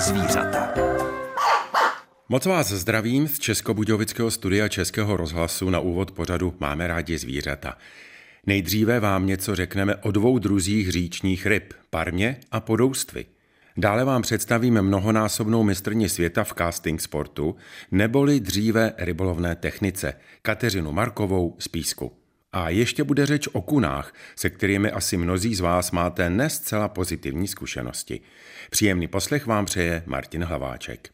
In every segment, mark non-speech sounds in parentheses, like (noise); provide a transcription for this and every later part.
zvířata. Moc vás zdravím z Českobudějovického studia Českého rozhlasu na úvod pořadu Máme rádi zvířata. Nejdříve vám něco řekneme o dvou druzích říčních ryb, parmě a podoustvy. Dále vám představíme mnohonásobnou mistrně světa v casting sportu, neboli dříve rybolovné technice, Kateřinu Markovou z Písku. A ještě bude řeč o kunách, se kterými asi mnozí z vás máte ne zcela pozitivní zkušenosti. Příjemný poslech vám přeje Martin Hlaváček.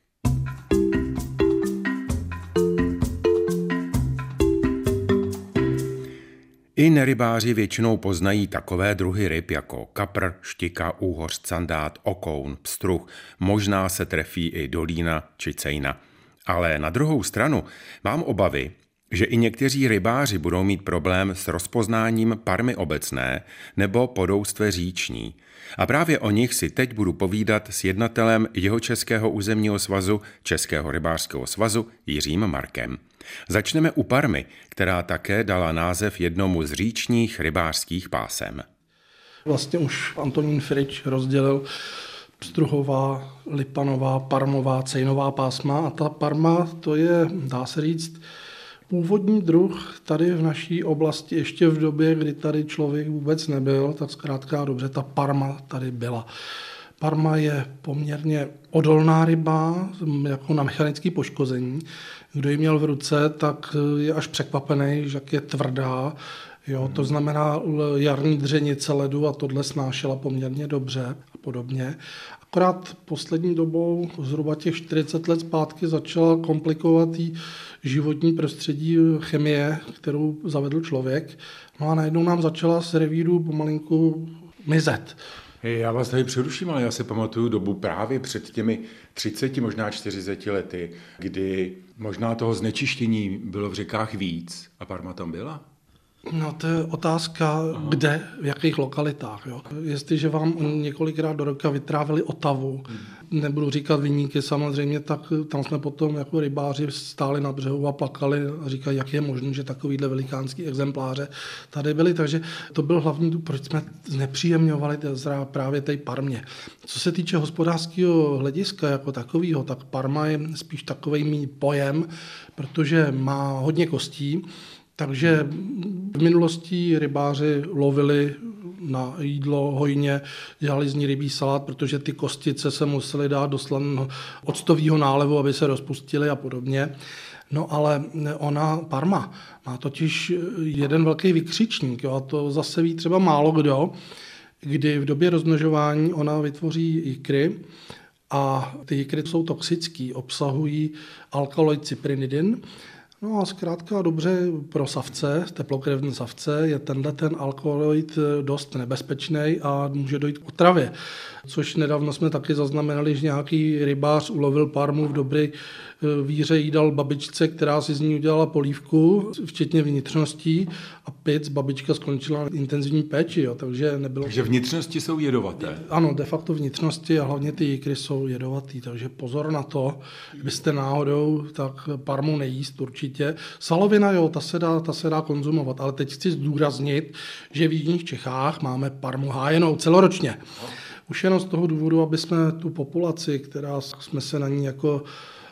I nerybáři většinou poznají takové druhy ryb jako kapr, štika, úhoř, sandát, okoun, pstruh, možná se trefí i dolína či cejna. Ale na druhou stranu mám obavy, že i někteří rybáři budou mít problém s rozpoznáním parmy obecné nebo podoustve říční. A právě o nich si teď budu povídat s jednatelem jeho Českého územního svazu Českého rybářského svazu Jiřím Markem. Začneme u Parmy, která také dala název jednomu z říčních rybářských pásem. Vlastně už Antonín Frič rozdělil Struhová, Lipanová, Parmová, Cejnová pásma a ta Parma to je, dá se říct, původní druh tady v naší oblasti ještě v době, kdy tady člověk vůbec nebyl, tak zkrátka dobře, ta Parma tady byla. Parma je poměrně odolná ryba, jako na mechanické poškození. Kdo ji měl v ruce, tak je až překvapený, že jak je tvrdá. Jo, to znamená jarní dřenice ledu a tohle snášela poměrně dobře podobně. Akorát poslední dobou, zhruba těch 40 let zpátky, začala komplikovat životní prostředí chemie, kterou zavedl člověk. No a najednou nám začala z revíru pomalinku mizet. Já vás tady přeruším, ale já si pamatuju dobu právě před těmi 30, možná 40 lety, kdy možná toho znečištění bylo v řekách víc a Parma tam byla? No to je otázka, Aha. kde, v jakých lokalitách. Jo. Jestliže vám několikrát do roka vytrávili Otavu, hmm. nebudu říkat vyníky samozřejmě, tak tam jsme potom jako rybáři stáli na břehu a plakali a říkali, jak je možné, že takovýhle velikánský exempláře tady byly. Takže to byl hlavní důvod, proč jsme znepříjemňovali právě té parmě. Co se týče hospodářského hlediska jako takového, tak parma je spíš takový pojem, protože má hodně kostí, takže v minulosti rybáři lovili na jídlo hojně, dělali z ní rybí salát, protože ty kostice se musely dát do slaného octového nálevu, aby se rozpustily a podobně. No ale ona, Parma, má totiž jeden velký vykřičník, jo, a to zase ví třeba málo kdo, kdy v době rozmnožování ona vytvoří jikry a ty jikry jsou toxické, obsahují alkaloid cyprinidin, No a zkrátka dobře pro savce, teplokrevné savce, je tenhle ten alkaloid dost nebezpečný a může dojít k otravě. Což nedávno jsme taky zaznamenali, že nějaký rybář ulovil parmu v dobré Eh, víře jí dal babičce, která si z ní udělala polívku, včetně vnitřností a pic babička skončila intenzivní péči, jo, takže nebylo... Takže vnitřnosti jsou jedovaté? Ano, de facto vnitřnosti a hlavně ty jikry jsou jedovatý, takže pozor na to, kdybyste náhodou tak parmu nejíst určitě. Salovina, jo, ta se dá, ta se dá konzumovat, ale teď chci zdůraznit, že v jižních Čechách máme parmu hájenou celoročně. Už jenom z toho důvodu, aby jsme tu populaci, která jsme se na ní jako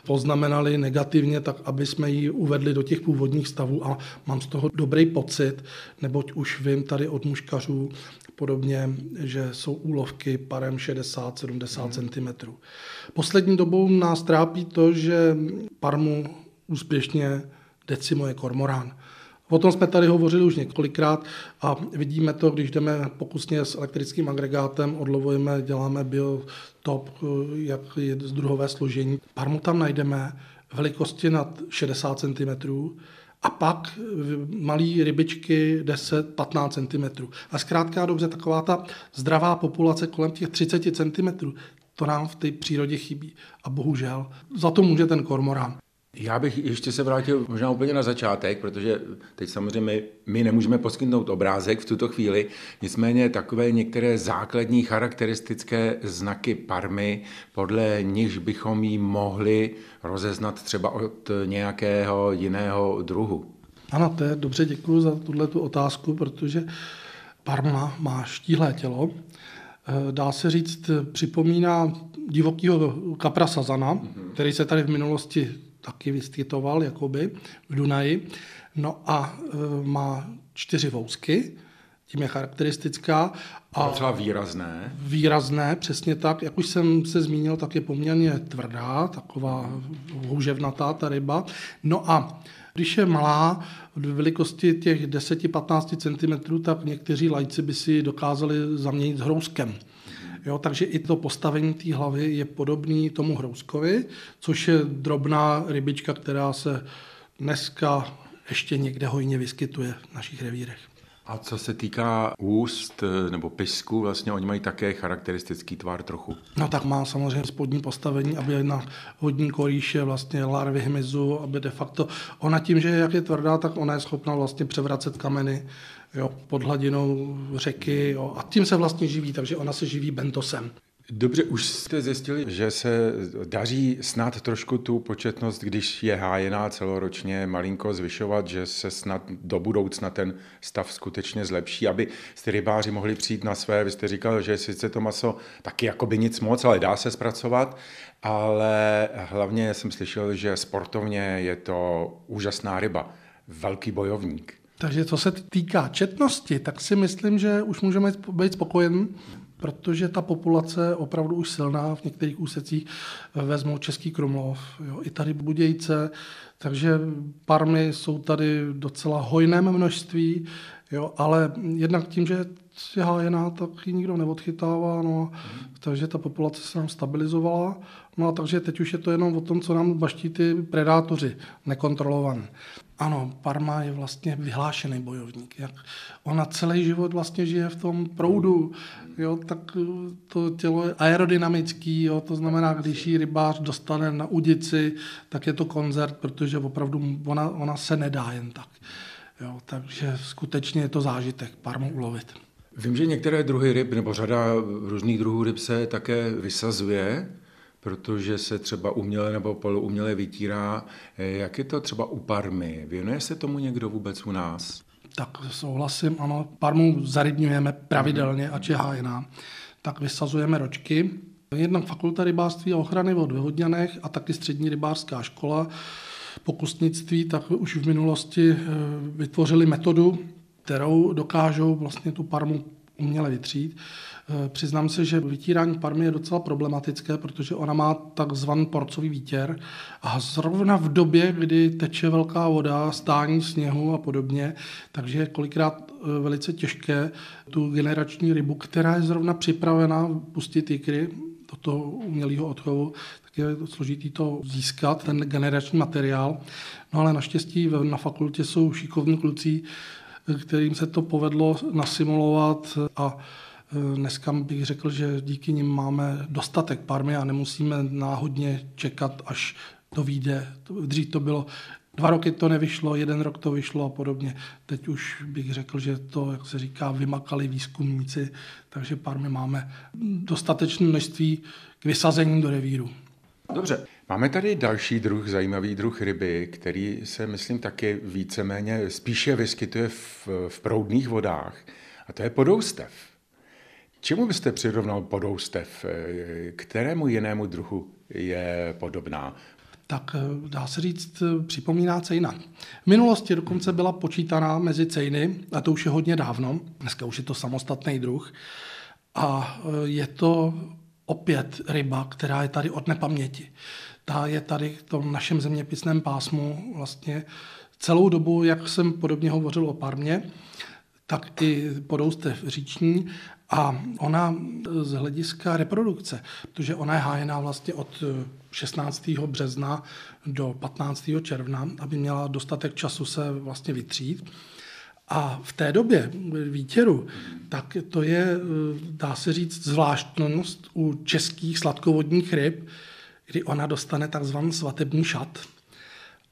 poznamenali negativně, tak aby jsme ji uvedli do těch původních stavů a mám z toho dobrý pocit, neboť už vím tady od muškařů podobně, že jsou úlovky parem 60-70 cm. Poslední dobou nás trápí to, že parmu úspěšně decimuje kormorán. O tom jsme tady hovořili už několikrát a vidíme to, když jdeme pokusně s elektrickým agregátem, odlovujeme, děláme biotop, jak je druhové složení. Parmu tam najdeme velikosti nad 60 cm a pak malé rybičky 10-15 cm. A zkrátka dobře, taková ta zdravá populace kolem těch 30 cm, to nám v té přírodě chybí. A bohužel za to může ten kormorán. Já bych ještě se vrátil možná úplně na začátek, protože teď samozřejmě my nemůžeme poskytnout obrázek v tuto chvíli, nicméně takové některé základní charakteristické znaky parmy, podle nichž bychom ji mohli rozeznat třeba od nějakého jiného druhu. Ano, to je dobře, děkuji za tuhle tu otázku, protože parma má štíhlé tělo, dá se říct, připomíná divokého kapra sazana, mm-hmm. který se tady v minulosti taky vyskytoval, jakoby v Dunaji. No a e, má čtyři vousky, tím je charakteristická. A třeba výrazné. Výrazné, přesně tak. Jak už jsem se zmínil, tak je poměrně tvrdá, taková houževnatá ta ryba. No a když je malá, v velikosti těch 10-15 cm, tak někteří lajci by si dokázali zaměnit s hrouskem. Jo, takže i to postavení té hlavy je podobný tomu hrouskovi, což je drobná rybička, která se dneska ještě někde hojně vyskytuje v našich revírech. A co se týká úst eh, nebo pisku, vlastně oni mají také charakteristický tvar trochu. No tak má samozřejmě spodní postavení, aby na vodní koríše vlastně larvy hmyzu, aby de facto ona tím, že jak je tvrdá, tak ona je schopna vlastně převracet kameny jo, pod hladinou řeky jo, a tím se vlastně živí, takže ona se živí bentosem. Dobře, už jste zjistili, že se daří snad trošku tu početnost, když je hájená celoročně malinko zvyšovat, že se snad do budoucna ten stav skutečně zlepší, aby ty rybáři mohli přijít na své. Vy jste říkal, že sice to maso taky jakoby nic moc, ale dá se zpracovat, ale hlavně jsem slyšel, že sportovně je to úžasná ryba, velký bojovník. Takže co se týká četnosti, tak si myslím, že už můžeme být spokojeni protože ta populace je opravdu už silná v některých úsecích. Vezmou Český Krumlov, jo, i tady Budějce, takže parmy jsou tady docela hojném množství, jo, ale jednak tím, že je hájená, tak ji nikdo neodchytává, no, takže ta populace se nám stabilizovala. No a takže teď už je to jenom o tom, co nám baští ty predátoři nekontrolované. Ano, Parma je vlastně vyhlášený bojovník. Jak ona celý život vlastně žije v tom proudu, jo, tak to tělo je aerodynamický, jo, to znamená, když ji rybář dostane na udici, tak je to koncert, protože opravdu ona, ona se nedá jen tak. Jo, takže skutečně je to zážitek Parmu ulovit. Vím, že některé druhy ryb nebo řada různých druhů ryb se také vysazuje protože se třeba uměle nebo polouměle vytírá. Jak je to třeba u parmy? Věnuje se tomu někdo vůbec u nás? Tak souhlasím, ano. Parmu zarybňujeme pravidelně, ať je hájená. Tak vysazujeme ročky. Jednak fakulta rybářství a ochrany od vyhodněných a taky střední rybářská škola pokusnictví, tak už v minulosti eh, vytvořili metodu, kterou dokážou vlastně tu parmu uměle vytřít. Eh, přiznám se, že vytírání parmy je docela problematické, protože ona má takzvaný porcový výtěr a zrovna v době, kdy teče velká voda, stání sněhu a podobně, takže je kolikrát eh, velice těžké tu generační rybu, která je zrovna připravena pustit ikry do toho umělého odchovu, tak je složitý to získat, ten generační materiál. No ale naštěstí na fakultě jsou šikovní kluci, kterým se to povedlo nasimulovat a Eh, dneska bych řekl, že díky nim máme dostatek parmy a nemusíme náhodně čekat, až to vyjde. Dřív to bylo Dva roky to nevyšlo, jeden rok to vyšlo a podobně. Teď už bych řekl, že to, jak se říká, vymakali výzkumníci, takže parmy máme dostatečné množství k vysazení do revíru. Dobře. Máme tady další druh, zajímavý druh ryby, který se, myslím, taky víceméně spíše vyskytuje v, v proudných vodách. A to je podoustev. Čemu byste přirovnal podoustev? Kterému jinému druhu je podobná? tak eh, dá se říct, eh, připomíná cejna. V minulosti dokonce byla počítaná mezi cejny, a to už je hodně dávno, dneska už je to samostatný druh, a eh, je to opět ryba, která je tady od nepaměti. Ta je tady v tom našem zeměpisném pásmu vlastně celou dobu, jak jsem podobně hovořil o parmě, tak i podoustev říční a ona z hlediska reprodukce, protože ona je hájená vlastně od 16. března do 15. června, aby měla dostatek času se vlastně vytřít. A v té době výtěru, tak to je, dá se říct, zvláštnost u českých sladkovodních ryb, kdy ona dostane takzvaný svatební šat.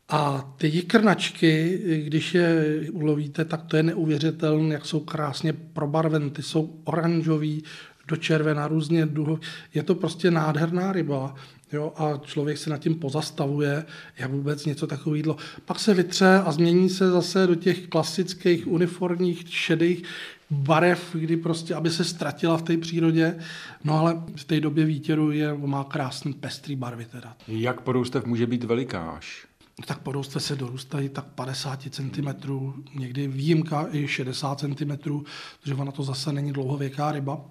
A ty jikrnačky, když je ulovíte, tak to je neuvěřitelné, jak jsou krásně probarven. Ty jsou oranžový, do červená, různě duho. Je to prostě nádherná ryba. Jo, a člověk se nad tím pozastavuje, jak vůbec něco takového jídlo. Pak se vytře a změní se zase do těch klasických uniformních šedých barev, kdy prostě, aby se ztratila v té přírodě. No ale v té době výtěru je, má krásný pestrý barvy teda. Jak porůstev může být velikáš? No tak porostve se dorůstají tak 50 cm, někdy výjimka i 60 cm, protože ona to zase není dlouhověká ryba.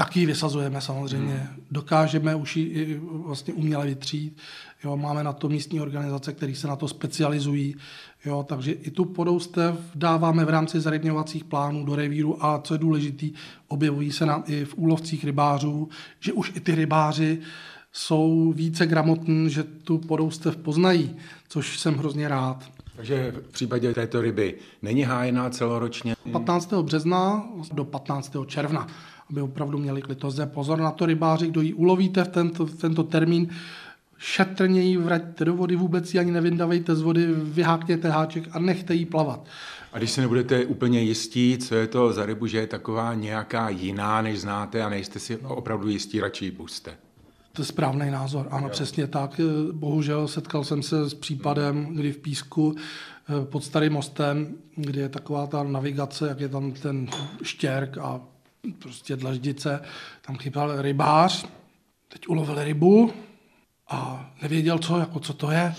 Taky vysazujeme samozřejmě. Hmm. Dokážeme už ji vlastně uměle vytřít. Jo, máme na to místní organizace, které se na to specializují. Jo, takže i tu podoustev dáváme v rámci zarybňovacích plánů do revíru a co je důležité, objevují se nám i v úlovcích rybářů, že už i ty rybáři jsou více gramotní, že tu podoustev poznají, což jsem hrozně rád. Takže v případě této ryby není hájená celoročně? 15. března do 15. června, aby opravdu měli klitoze. Pozor na to rybáři, kdo ji ulovíte v tento, v tento termín, šetrně ji vraťte do vody, vůbec ji ani nevydavejte z vody, vyhákněte háček a nechte ji plavat. A když se nebudete úplně jistí, co je to za rybu, že je taková nějaká jiná, než znáte a nejste si opravdu jistí, radši ji puste. To je správný názor, ano, jo. přesně tak. Bohužel setkal jsem se s případem, kdy v Písku eh, pod Starým mostem, kde je taková ta navigace, jak je tam ten štěrk a prostě dlaždice, tam chyběl rybář, teď ulovil rybu a nevěděl, co, jako, co to je,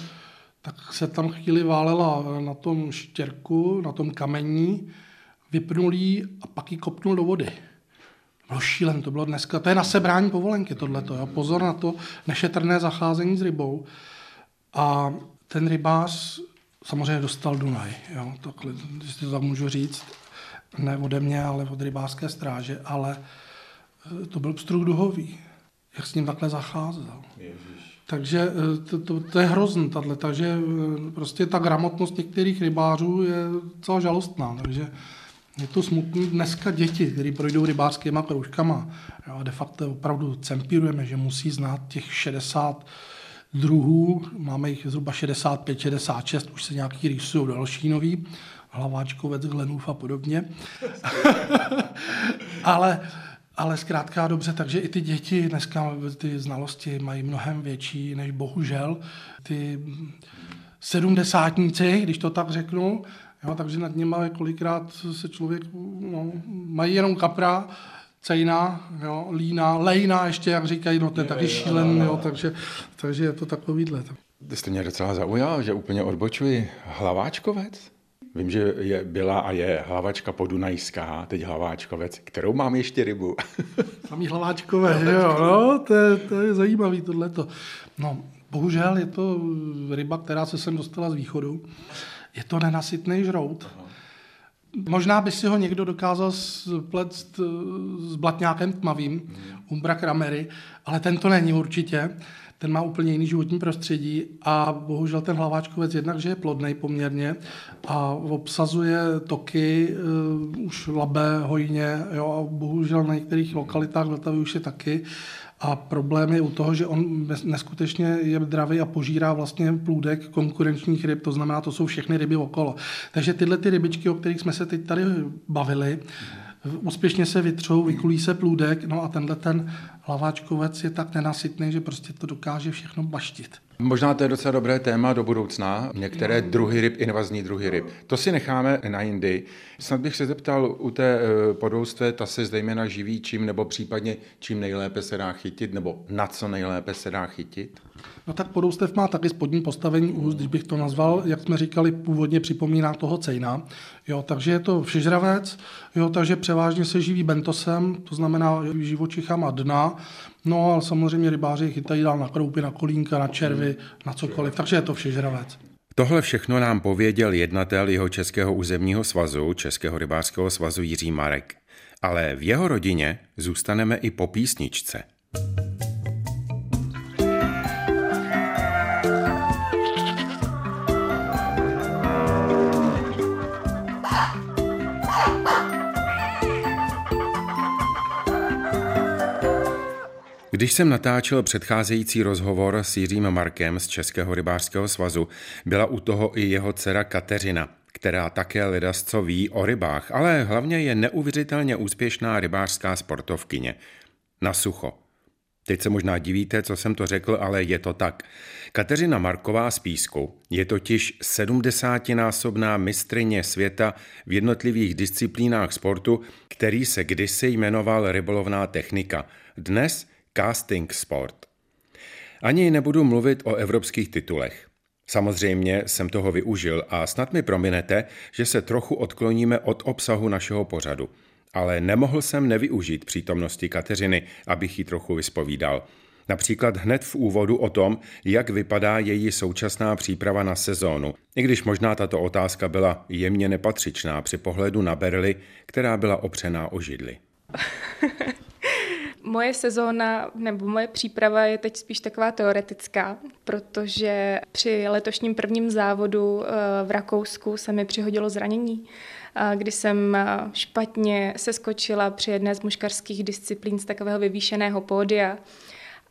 tak se tam chvíli válela na tom štěrku, na tom kamení, vypnul jí a pak ji kopnul do vody bylo šílen, to bylo dneska, to je na sebrání povolenky tohleto, jo. pozor na to, nešetrné zacházení s rybou. A ten rybář samozřejmě dostal Dunaj, jo, takhle, jestli to tak můžu říct, ne ode mě, ale od rybářské stráže, ale eh, to byl pstruh duhový, jak s ním takhle zacházel. Ježiš. Takže eh, to, to, to je hrozný, tato, takže eh, prostě ta gramotnost některých rybářů je celá žalostná, takže je to smutný. Dneska děti, které projdou rybářskýma kroužkama, jo, de facto opravdu cempírujeme, že musí znát těch 60 druhů, máme jich zhruba 65, 66, už se nějaký rýsují další nový, hlaváčkovec, Glenův a podobně. (laughs) ale, ale zkrátka dobře, takže i ty děti dneska ty znalosti mají mnohem větší než bohužel ty sedmdesátníci, když to tak řeknu, Jo, takže nad nimi kolikrát se člověk, no, mají jenom kapra, cejna, jo, lína, lejna ještě, jak říkají, no to je taky šílen, jo, takže, takže je to takovýhle. Ty jste mě docela zaujal, že úplně odbočuji. Hlaváčkovec? Vím, že je, byla a je hlavačka podunajská, teď hlaváčkovec, kterou mám ještě rybu. (laughs) Samý hlaváčkové, jo, no, to je, to je zajímavý tohleto. No, bohužel je to ryba, která se sem dostala z východu je to nenasytný žrout. Možná by si ho někdo dokázal splet s blatňákem tmavým, hmm. Umbra kramery, ale ten to není určitě. Ten má úplně jiný životní prostředí a bohužel ten hlaváčkovec jednak, že je plodný poměrně a obsazuje toky, uh, už labe hojně, jo, a bohužel na některých lokalitách Vltavy už je taky. A problém je u toho, že on neskutečně je dravý a požírá vlastně plůdek konkurenčních ryb, to znamená, to jsou všechny ryby okolo. Takže tyhle ty rybičky, o kterých jsme se teď tady bavili, úspěšně se vytřou, vykulí se plůdek, no a tenhle ten hlaváčkovec je tak nenasytný, že prostě to dokáže všechno baštit. Možná to je docela dobré téma do budoucna. Některé no. druhy ryb, invazní druhy ryb. To si necháme na jindy. Snad bych se zeptal u té eh, podoustve, ta se zejména živí čím, nebo případně čím nejlépe se dá chytit, nebo na co nejlépe se dá chytit? No tak podoustev má taky spodní postavení úst, když bych to nazval, jak jsme říkali, původně připomíná toho cejna. Jo, takže je to všežravec, jo, takže převážně se živí bentosem, to znamená živočichama dna, no a samozřejmě rybáři chytají dál na kroupy, na kolínka, na červy, na cokoliv, takže je to všežravec. Tohle všechno nám pověděl jednatel jeho Českého územního svazu, Českého rybářského svazu Jiří Marek. Ale v jeho rodině zůstaneme i po písničce. Když jsem natáčel předcházející rozhovor s Jiřím Markem z Českého rybářského svazu, byla u toho i jeho dcera Kateřina, která také ledasco ví o rybách, ale hlavně je neuvěřitelně úspěšná rybářská sportovkyně. Na sucho. Teď se možná divíte, co jsem to řekl, ale je to tak. Kateřina Marková z Písku je totiž 70-násobná mistrině světa v jednotlivých disciplínách sportu, který se kdysi jmenoval rybolovná technika. Dnes casting sport. Ani nebudu mluvit o evropských titulech. Samozřejmě jsem toho využil a snad mi prominete, že se trochu odkloníme od obsahu našeho pořadu – ale nemohl jsem nevyužít přítomnosti Kateřiny, abych ji trochu vyspovídal. Například hned v úvodu o tom, jak vypadá její současná příprava na sezónu, i když možná tato otázka byla jemně nepatřičná při pohledu na Berly, která byla opřená o židli. (laughs) Moje sezóna nebo moje příprava je teď spíš taková teoretická, protože při letošním prvním závodu eh, v Rakousku se mi přihodilo zranění kdy jsem špatně seskočila při jedné z muškarských disciplín z takového vyvýšeného pódia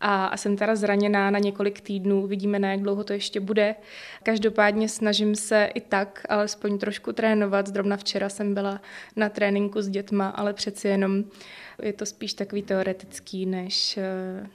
a, jsem teda zraněná na několik týdnů, vidíme na jak dlouho to ještě bude. Každopádně snažím se i tak alespoň trošku trénovat. Zrovna včera jsem byla na tréninku s dětma, ale přeci jenom je to spíš takový teoretický než,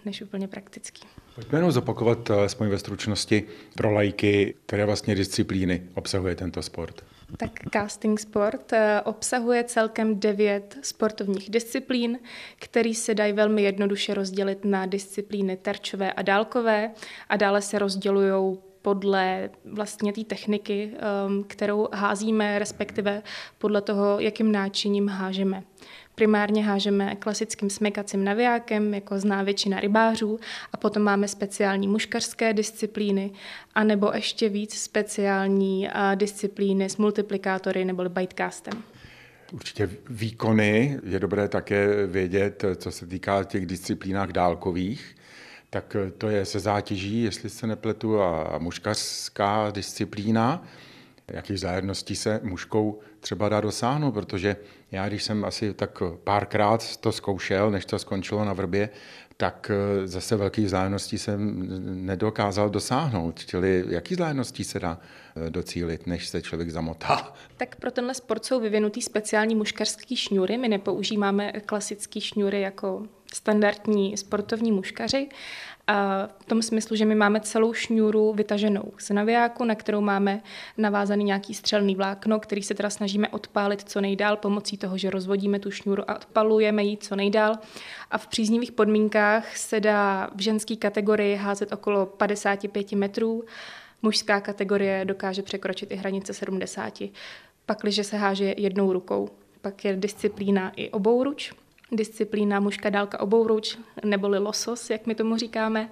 než úplně praktický. Pojďme jenom zopakovat, alespoň ve stručnosti, pro lajky, které vlastně disciplíny obsahuje tento sport. Tak casting sport eh, obsahuje celkem devět sportovních disciplín, které se dají velmi jednoduše rozdělit na disciplíny terčové a dálkové a dále se rozdělují podle vlastně té techniky, ehm, kterou házíme, respektive podle toho, jakým náčiním hážeme. Primárně hážeme klasickým smekacím navijákem, jako zná většina rybářů, a potom máme speciální muškařské disciplíny, anebo ještě víc speciální disciplíny s multiplikátory nebo bytecastem. Určitě výkony je dobré také vědět, co se týká těch disciplínách dálkových. Tak to je se zátěží, jestli se nepletu, a muškařská disciplína jakých zájemností se mužkou třeba dá dosáhnout, protože já, když jsem asi tak párkrát to zkoušel, než to skončilo na vrbě, tak eh, zase velkých zájemností jsem nedokázal dosáhnout. Čili jaký zájemností se dá eh, docílit, než se člověk zamotá? (laughs) Tak pro tenhle sport jsou vyvinutý speciální muškarský šňůry. My nepoužíváme klasický šňůry jako standardní sportovní muškaři, a v tom smyslu, že my máme celou šňůru vytaženou z navijáku, na kterou máme navázaný nějaký střelný vlákno, který se teda snažíme odpálit co nejdál pomocí toho, že rozvodíme tu šňůru a odpalujeme ji co nejdál. A v příznivých podmínkách se dá v ženské kategorii házet okolo 55 metrů, mužská kategorie dokáže překročit i hranice 70. Pakliže se háže jednou rukou, pak je disciplína i obouruč, disciplína mužka dálka obouruč, neboli losos, jak my tomu říkáme,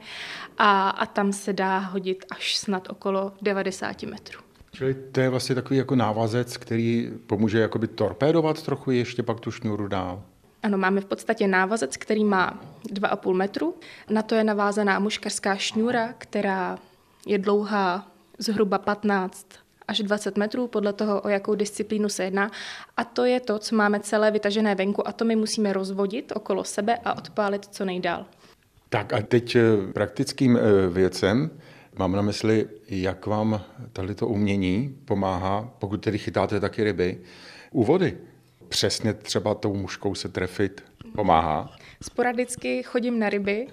a, a tam se dá hodit až snad okolo 90 metrů. Čili to je vlastně takový jako návazec, který pomůže jakoby torpédovat trochu ještě pak tu šňůru dál. Ano, máme v podstatě návazec, který má 2,5 metru. Na to je navázaná muškařská šňůra, která je dlouhá zhruba 15 až 20 metrů, podle toho, o jakou disciplínu se jedná. A to je to, co máme celé vytažené venku a to my musíme rozvodit okolo sebe a odpálit co nejdál. Tak a teď eh, praktickým eh, věcem mám na mysli, jak vám tohleto umění pomáhá, pokud tedy chytáte taky ryby, u vody. Přesně třeba tou muškou se trefit pomáhá? Sporadicky chodím na ryby,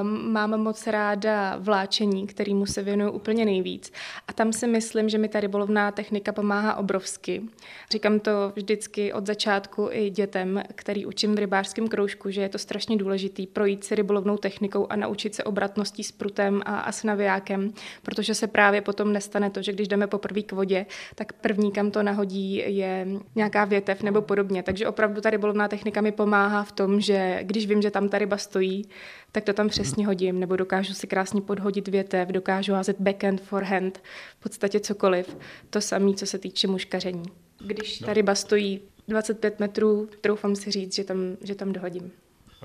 Um, mám moc ráda vláčení, kterýmu se věnuju úplně nejvíc. A tam si myslím, že mi ta rybolovná technika pomáhá obrovsky. Říkám to vždycky od začátku i dětem, který učím v rybářském kroužku, že je to strašně důležitý projít si rybolovnou technikou a naučit se obratností s prutem a, a s navijákem, protože se právě potom nestane to, že když jdeme poprvé k vodě, tak první, kam to nahodí, je nějaká větev nebo podobně. Takže opravdu ta rybolovná technika mi pomáhá v tom, že když vím, že tam ta ryba stojí, tak to tam přesně hodím, nebo dokážu si krásně podhodit větev, dokážu házet backhand, forehand, v podstatě cokoliv. To samé, co se týče muškaření. Když ta ryba stojí 25 metrů, troufám si říct, že tam, že tam dohodím.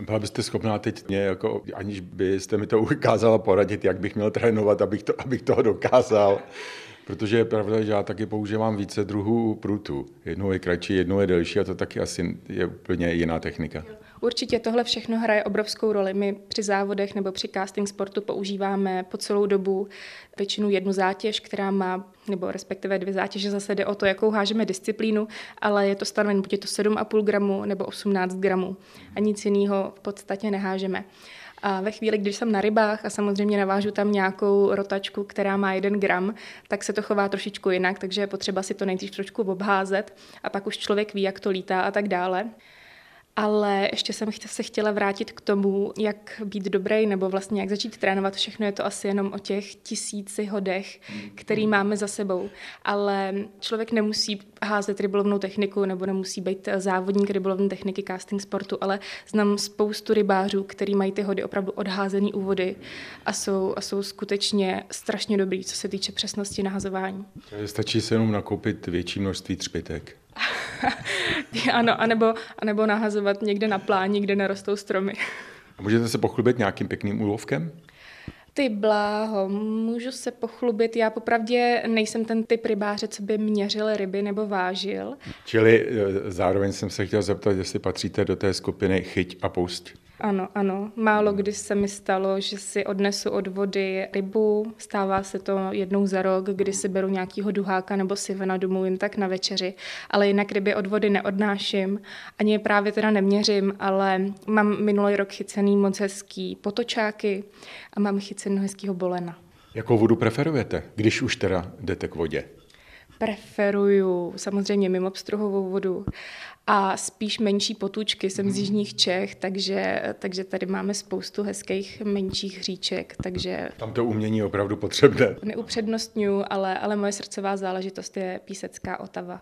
Byla byste schopná teď mě, jako, aniž byste mi to ukázala poradit, jak bych měl trénovat, abych, to, abych toho dokázal. Protože je pravda, že já taky používám více druhů prutů. Jednou je kratší, jednou je delší a to taky asi je úplně jiná technika. Určitě tohle všechno hraje obrovskou roli. My při závodech nebo při casting sportu používáme po celou dobu většinu jednu zátěž, která má, nebo respektive dvě zátěže, zase jde o to, jakou hážeme disciplínu, ale je to stanoven buď je to 7,5 gramu nebo 18 gramů a nic jiného v podstatě nehážeme. A ve chvíli, když jsem na rybách a samozřejmě navážu tam nějakou rotačku, která má jeden gram, tak se to chová trošičku jinak, takže je potřeba si to nejdřív trošku obházet a pak už člověk ví, jak to lítá a tak dále. Ale ještě jsem se chtěla vrátit k tomu, jak být dobrý nebo vlastně jak začít trénovat. Všechno je to asi jenom o těch tisíci hodech, který máme za sebou. Ale člověk nemusí házet rybolovnou techniku nebo nemusí být závodník rybolovné techniky casting sportu, ale znám spoustu rybářů, který mají ty hody opravdu odházený u vody a jsou, a jsou skutečně strašně dobrý, co se týče přesnosti nahazování. Stačí se jenom nakoupit větší množství třpitek. (laughs) ano, anebo, anebo nahazovat někde na pláni, kde nerostou stromy. A můžete se pochlubit nějakým pěkným úlovkem? Ty bláho, můžu se pochlubit. Já popravdě nejsem ten typ rybáře, co by měřil ryby nebo vážil. Čili e, zároveň jsem se chtěl zeptat, jestli patříte do té skupiny chyť a pusť. Ano, ano. Málo kdy se mi stalo, že si odnesu od vody rybu. Stává se to jednou za rok, kdy si beru nějakýho duháka nebo sivena domů jen tak na večeři. Ale jinak ryby od vody neodnáším. Ani je právě teda neměřím, ale mám minulý rok chycený moc hezký potočáky a mám chycený hezkýho bolena. Jakou vodu preferujete, když už teda jdete k vodě? Preferuju samozřejmě mimo pstruhovou vodu a spíš menší potůčky. Jsem z jižních Čech, takže, takže tady máme spoustu hezkých menších říček, takže... Tam to umění je opravdu potřebné. Neupřednostňuji, ale, ale moje srdcová záležitost je písecká Otava.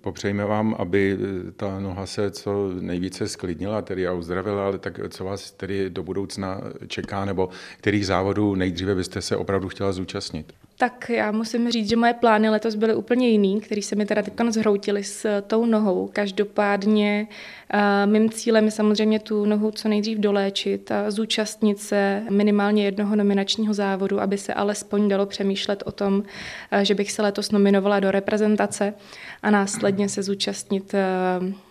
Popřejme vám, aby ta noha se co nejvíce sklidnila tedy a uzdravila, ale tak co vás tedy do budoucna čeká, nebo kterých závodů nejdříve byste se opravdu chtěla zúčastnit? Tak já musím říct, že moje plány letos byly úplně jiný, který se mi teda teď zhroutily s tou nohou. Každopádně uh, mým cílem je samozřejmě tu nohu co nejdřív doléčit a zúčastnit se minimálně jednoho nominačního závodu, aby se alespoň dalo přemýšlet o tom, uh, že bych se letos nominovala do reprezentace a následně se zúčastnit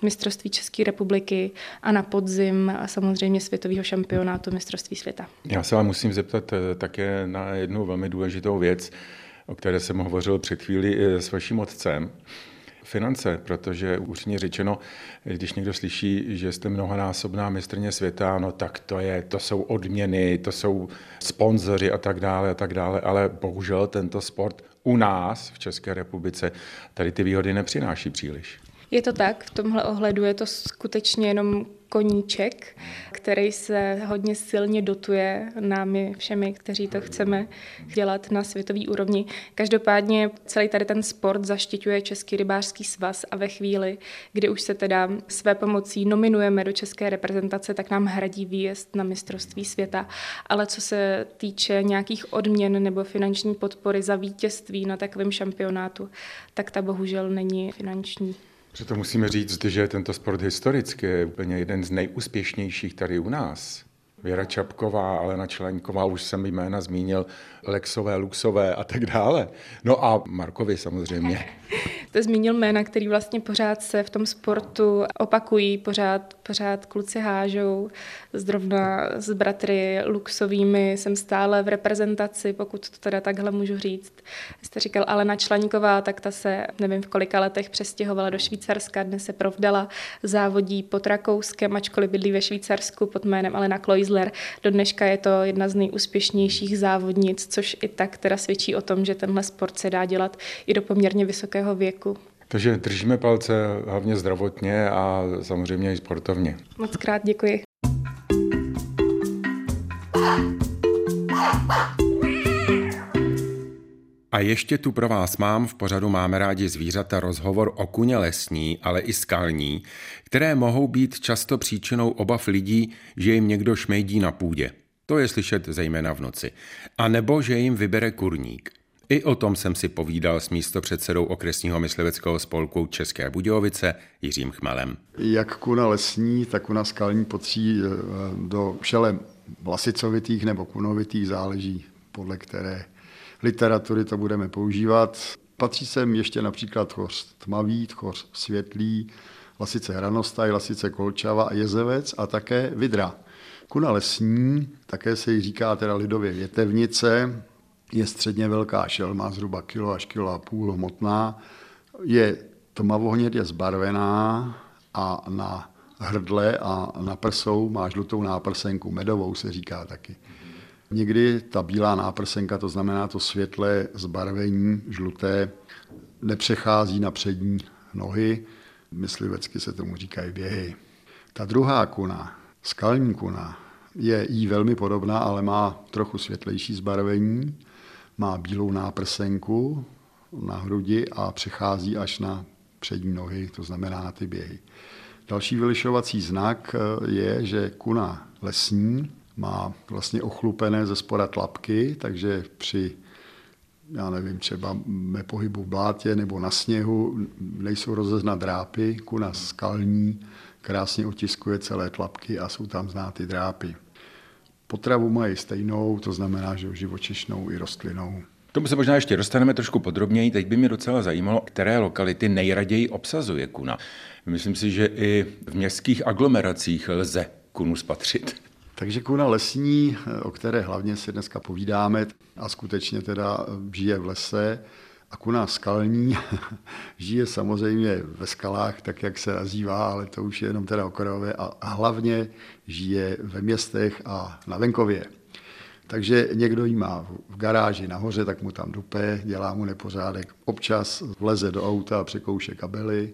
mistrovství České republiky a na podzim a samozřejmě světového šampionátu mistrovství světa. Já se vám musím zeptat také na jednu velmi důležitou věc o které jsem hovořil před chvíli s vaším otcem. Finance, protože úřně řečeno, když někdo slyší, že jste mnohonásobná mistrně světa, no tak to je, to jsou odměny, to jsou sponzoři a tak dále a tak dále, ale bohužel tento sport u nás v České republice tady ty výhody nepřináší příliš. Je to tak, v tomhle ohledu je to skutečně jenom koníček, který se hodně silně dotuje námi všemi, kteří to chceme dělat na světový úrovni. Každopádně celý tady ten sport zaštiťuje Český rybářský svaz a ve chvíli, kdy už se teda své pomocí nominujeme do české reprezentace, tak nám hradí výjezd na mistrovství světa. Ale co se týče nějakých odměn nebo finanční podpory za vítězství na takovém šampionátu, tak ta bohužel není finanční. Proto musíme říct, že tento sport historicky je úplně jeden z nejúspěšnějších tady u nás. Věra Čapková, Alena Členková, už jsem jména zmínil, Lexové, Luxové a tak dále. No a Markovi samozřejmě. (laughs) Jste zmínil jména, který vlastně pořád se v tom sportu opakují, pořád, pořád kluci hážou. Zrovna s bratry Luxovými jsem stále v reprezentaci, pokud to teda takhle můžu říct. Jste říkal Alena Članíková, tak ta se nevím v kolika letech přestěhovala do Švýcarska, dnes se provdala, závodí pod Rakouskem, ačkoliv bydlí ve Švýcarsku pod jménem Alena Kloisler. Do dneška je to jedna z nejúspěšnějších závodnic, což i tak teda svědčí o tom, že tenhle sport se dá dělat i do poměrně vysokého věku. Takže držíme palce hlavně zdravotně a samozřejmě i sportovně. Moc krát děkuji. A ještě tu pro vás mám, v pořadu máme rádi zvířata rozhovor o kuně lesní, ale i skalní, které mohou být často příčinou obav lidí, že jim někdo šmejdí na půdě. To je slyšet zejména v noci. A nebo že jim vybere kurník. I o tom jsem si povídal s místopředsedou okresního mysliveckého spolku České Budějovice Jiřím Chmelem. Jak kuna lesní, tak kuna skalní potří eh, do šele vlasicovitých nebo kunovitých záleží, podle které literatury to budeme používat. Patří sem ještě například chor tmavý, chor světlý, lasice hranostaj, lasice kolčava a jezevec a také vidra. Kuna lesní, také se jí říká teda lidově větevnice, je středně velká šel, má zhruba kilo až kilo a půl hmotná, je tmavohnědě zbarvená a na hrdle a na prsou má žlutou náprsenku, medovou se říká taky. Někdy ta bílá náprsenka, to znamená to světlé zbarvení, žluté, nepřechází na přední nohy, myslivecky se tomu říkají běhy. Ta druhá kuna, skalní kuna, je jí velmi podobná, ale má trochu světlejší zbarvení, má bílou náprsenku na hrudi a přechází až na přední nohy, to znamená na ty běhy. Další vylišovací znak eh, je, že kuna lesní má vlastně ochlupené ze spora tlapky, takže při já nevím, třeba pohybu v blátě nebo na sněhu nejsou rozeznat drápy, kuna skalní krásně otiskuje celé tlapky a jsou tam znáty drápy. Potravu mají stejnou, to znamená, že živočišnou i rostlinou. K tomu se možná ještě dostaneme trošku podrobněji. Teď by mě docela zajímalo, které lokality nejraději obsazuje kuna. Myslím si, že i v městských aglomeracích lze kunu spatřit. Takže kuna lesní, o které hlavně si dneska povídáme, a skutečně teda žije v lese, a kuna skalní (laughs) žije samozřejmě ve skalách, tak jak se nazývá, ale to už je jenom teda okrajové a hlavně žije ve městech a na venkově. Takže někdo jí má v garáži nahoře, tak mu tam dupe, dělá mu nepořádek. Občas vleze do auta překouše kabely.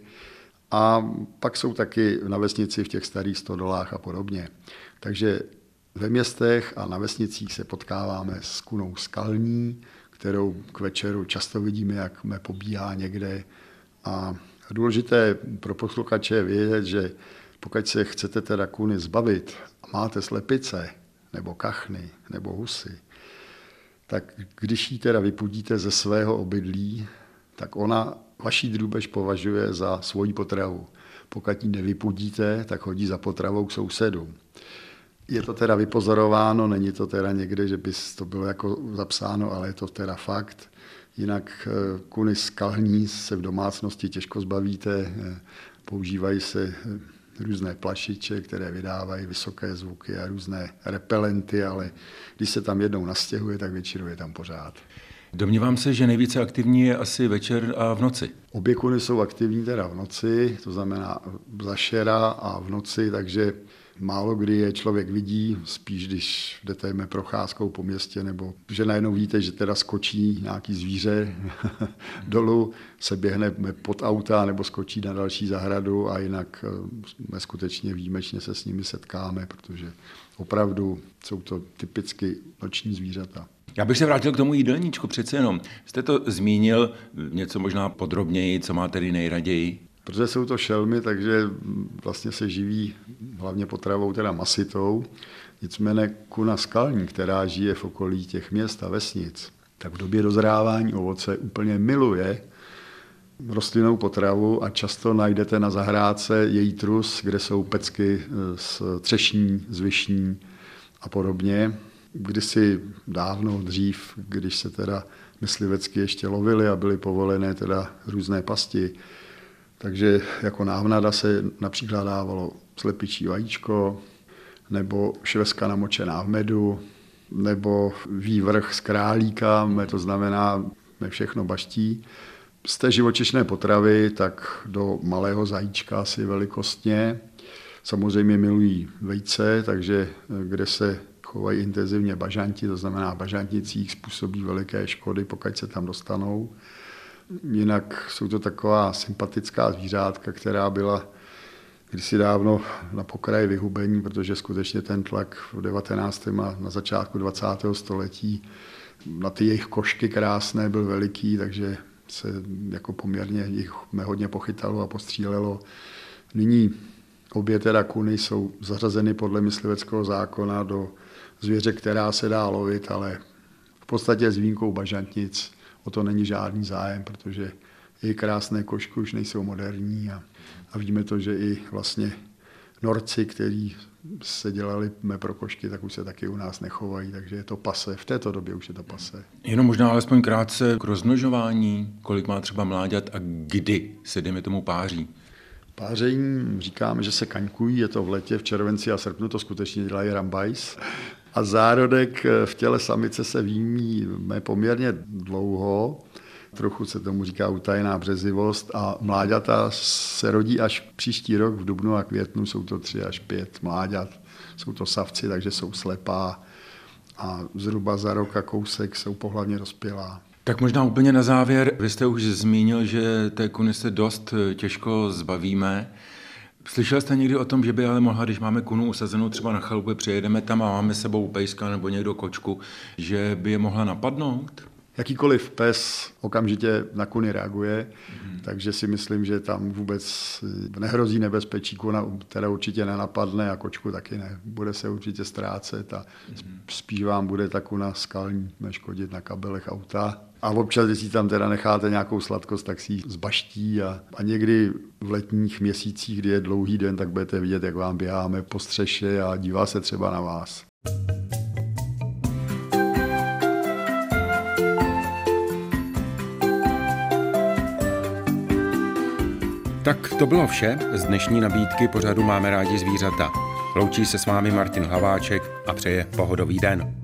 A pak jsou taky na vesnici v těch starých stodolách a podobně. Takže ve městech a na vesnicích se potkáváme s kunou skalní, kterou k večeru často vidíme, jak me pobíhá někde. A důležité pro posluchače je vědět, že pokud se chcete teda kuny zbavit a máte slepice, nebo kachny, nebo husy, tak když ji teda vypudíte ze svého obydlí, tak ona vaší drůbež považuje za svoji potravu. Pokud ji nevypudíte, tak chodí za potravou k sousedům. Je to teda vypozorováno, není to teda někde, že by to bylo jako zapsáno, ale je to teda fakt. Jinak eh, kuny skalní se v domácnosti těžko zbavíte, eh, používají se eh, různé plašiče, které vydávají vysoké zvuky a různé repelenty, ale když se tam jednou nastěhuje, tak většinou je tam pořád. Domnívám se, že nejvíce aktivní je asi večer a v noci. Obě kuny jsou aktivní teda v noci, to znamená zašera a v noci, takže málo kdy je člověk vidí, spíš když jdete procházkou po městě, nebo že najednou víte, že teda skočí nějaký zvíře (laughs) dolů, se běhne pod auta nebo skočí na další zahradu a jinak eh, skutečně výjimečně se s nimi setkáme, protože opravdu jsou to typicky noční zvířata. Já bych se vrátil k tomu jídelníčku přece jenom. Jste to zmínil něco možná podrobněji, co má tedy nejraději? Protože jsou to šelmy, takže vlastně se živí hlavně potravou teda masitou. Nicméně kuna skalní, která žije v okolí těch měst a vesnic, tak v době dozrávání ovoce úplně miluje rostlinnou potravu a často najdete na zahrádce její trus, kde jsou pecky z třešní, z višní a podobně. Kdysi dávno dřív, když se teda myslivecky ještě lovili a byly povolené teda různé pasti, takže jako návnada se například dávalo slepičí vajíčko, nebo šveska namočená v medu, nebo vývrch z králíka, to znamená me všechno baští. Z té živočišné potravy tak do malého zajíčka asi velikostně. Samozřejmě milují vejce, takže kde se chovají intenzivně bažanti, to znamená bažantnicích způsobí veliké škody, pokud se tam dostanou. Jinak jsou to taková sympatická zvířátka, která byla kdysi dávno na pokraji vyhubení, protože skutečně ten tlak v 19. a na začátku 20. století na ty jejich košky krásné byl veliký, takže se jako poměrně jich hodně pochytalo a postřílelo. Nyní obě teda kuny jsou zařazeny podle mysliveckého zákona do zvěře, která se dá lovit, ale v podstatě s výjimkou bažantnic o to není žádný zájem, protože i krásné košky už nejsou moderní a, a víme to, že i vlastně norci, kteří se dělali pro košky, tak už se taky u nás nechovají, takže je to pase. V této době už je to pase. Jenom možná alespoň krátce k rozmnožování, kolik má třeba mláďat a kdy se dejme tomu páří. Páření říkáme, že se kaňkují, je to v letě, v červenci a srpnu to skutečně dělají rambajs. A zárodek v těle samice se výmí poměrně dlouho, trochu se tomu říká utajená březivost a mláďata se rodí až příští rok v dubnu a květnu, jsou to tři až pět mláďat, jsou to savci, takže jsou slepá a zhruba za rok a kousek jsou pohlavně rozpělá. Tak možná úplně na závěr, vy jste už zmínil, že té kuny se dost těžko zbavíme. Slyšel jste někdy o tom, že by ale mohla, když máme kunu usazenou třeba na chalupě, přijedeme tam a máme sebou pejska nebo někdo kočku, že by je mohla napadnout? Jakýkoliv pes okamžitě na kuny reaguje, mm. takže si myslím, že tam vůbec nehrozí nebezpečí, kuna teda určitě nenapadne a kočku taky ne. Bude se určitě ztrácet a mm. spíš vám bude ta kuna skalní neškodit na kabelech auta. A občas, když tam teda necháte nějakou sladkost, tak si ji zbaští a, a někdy v letních měsících, kdy je dlouhý den, tak budete vidět, jak vám běháme po střeše a dívá se třeba na vás. Tak to bylo vše. Z dnešní nabídky pořadu Máme rádi zvířata. Loučí se s vámi Martin Hlaváček a přeje pohodový den.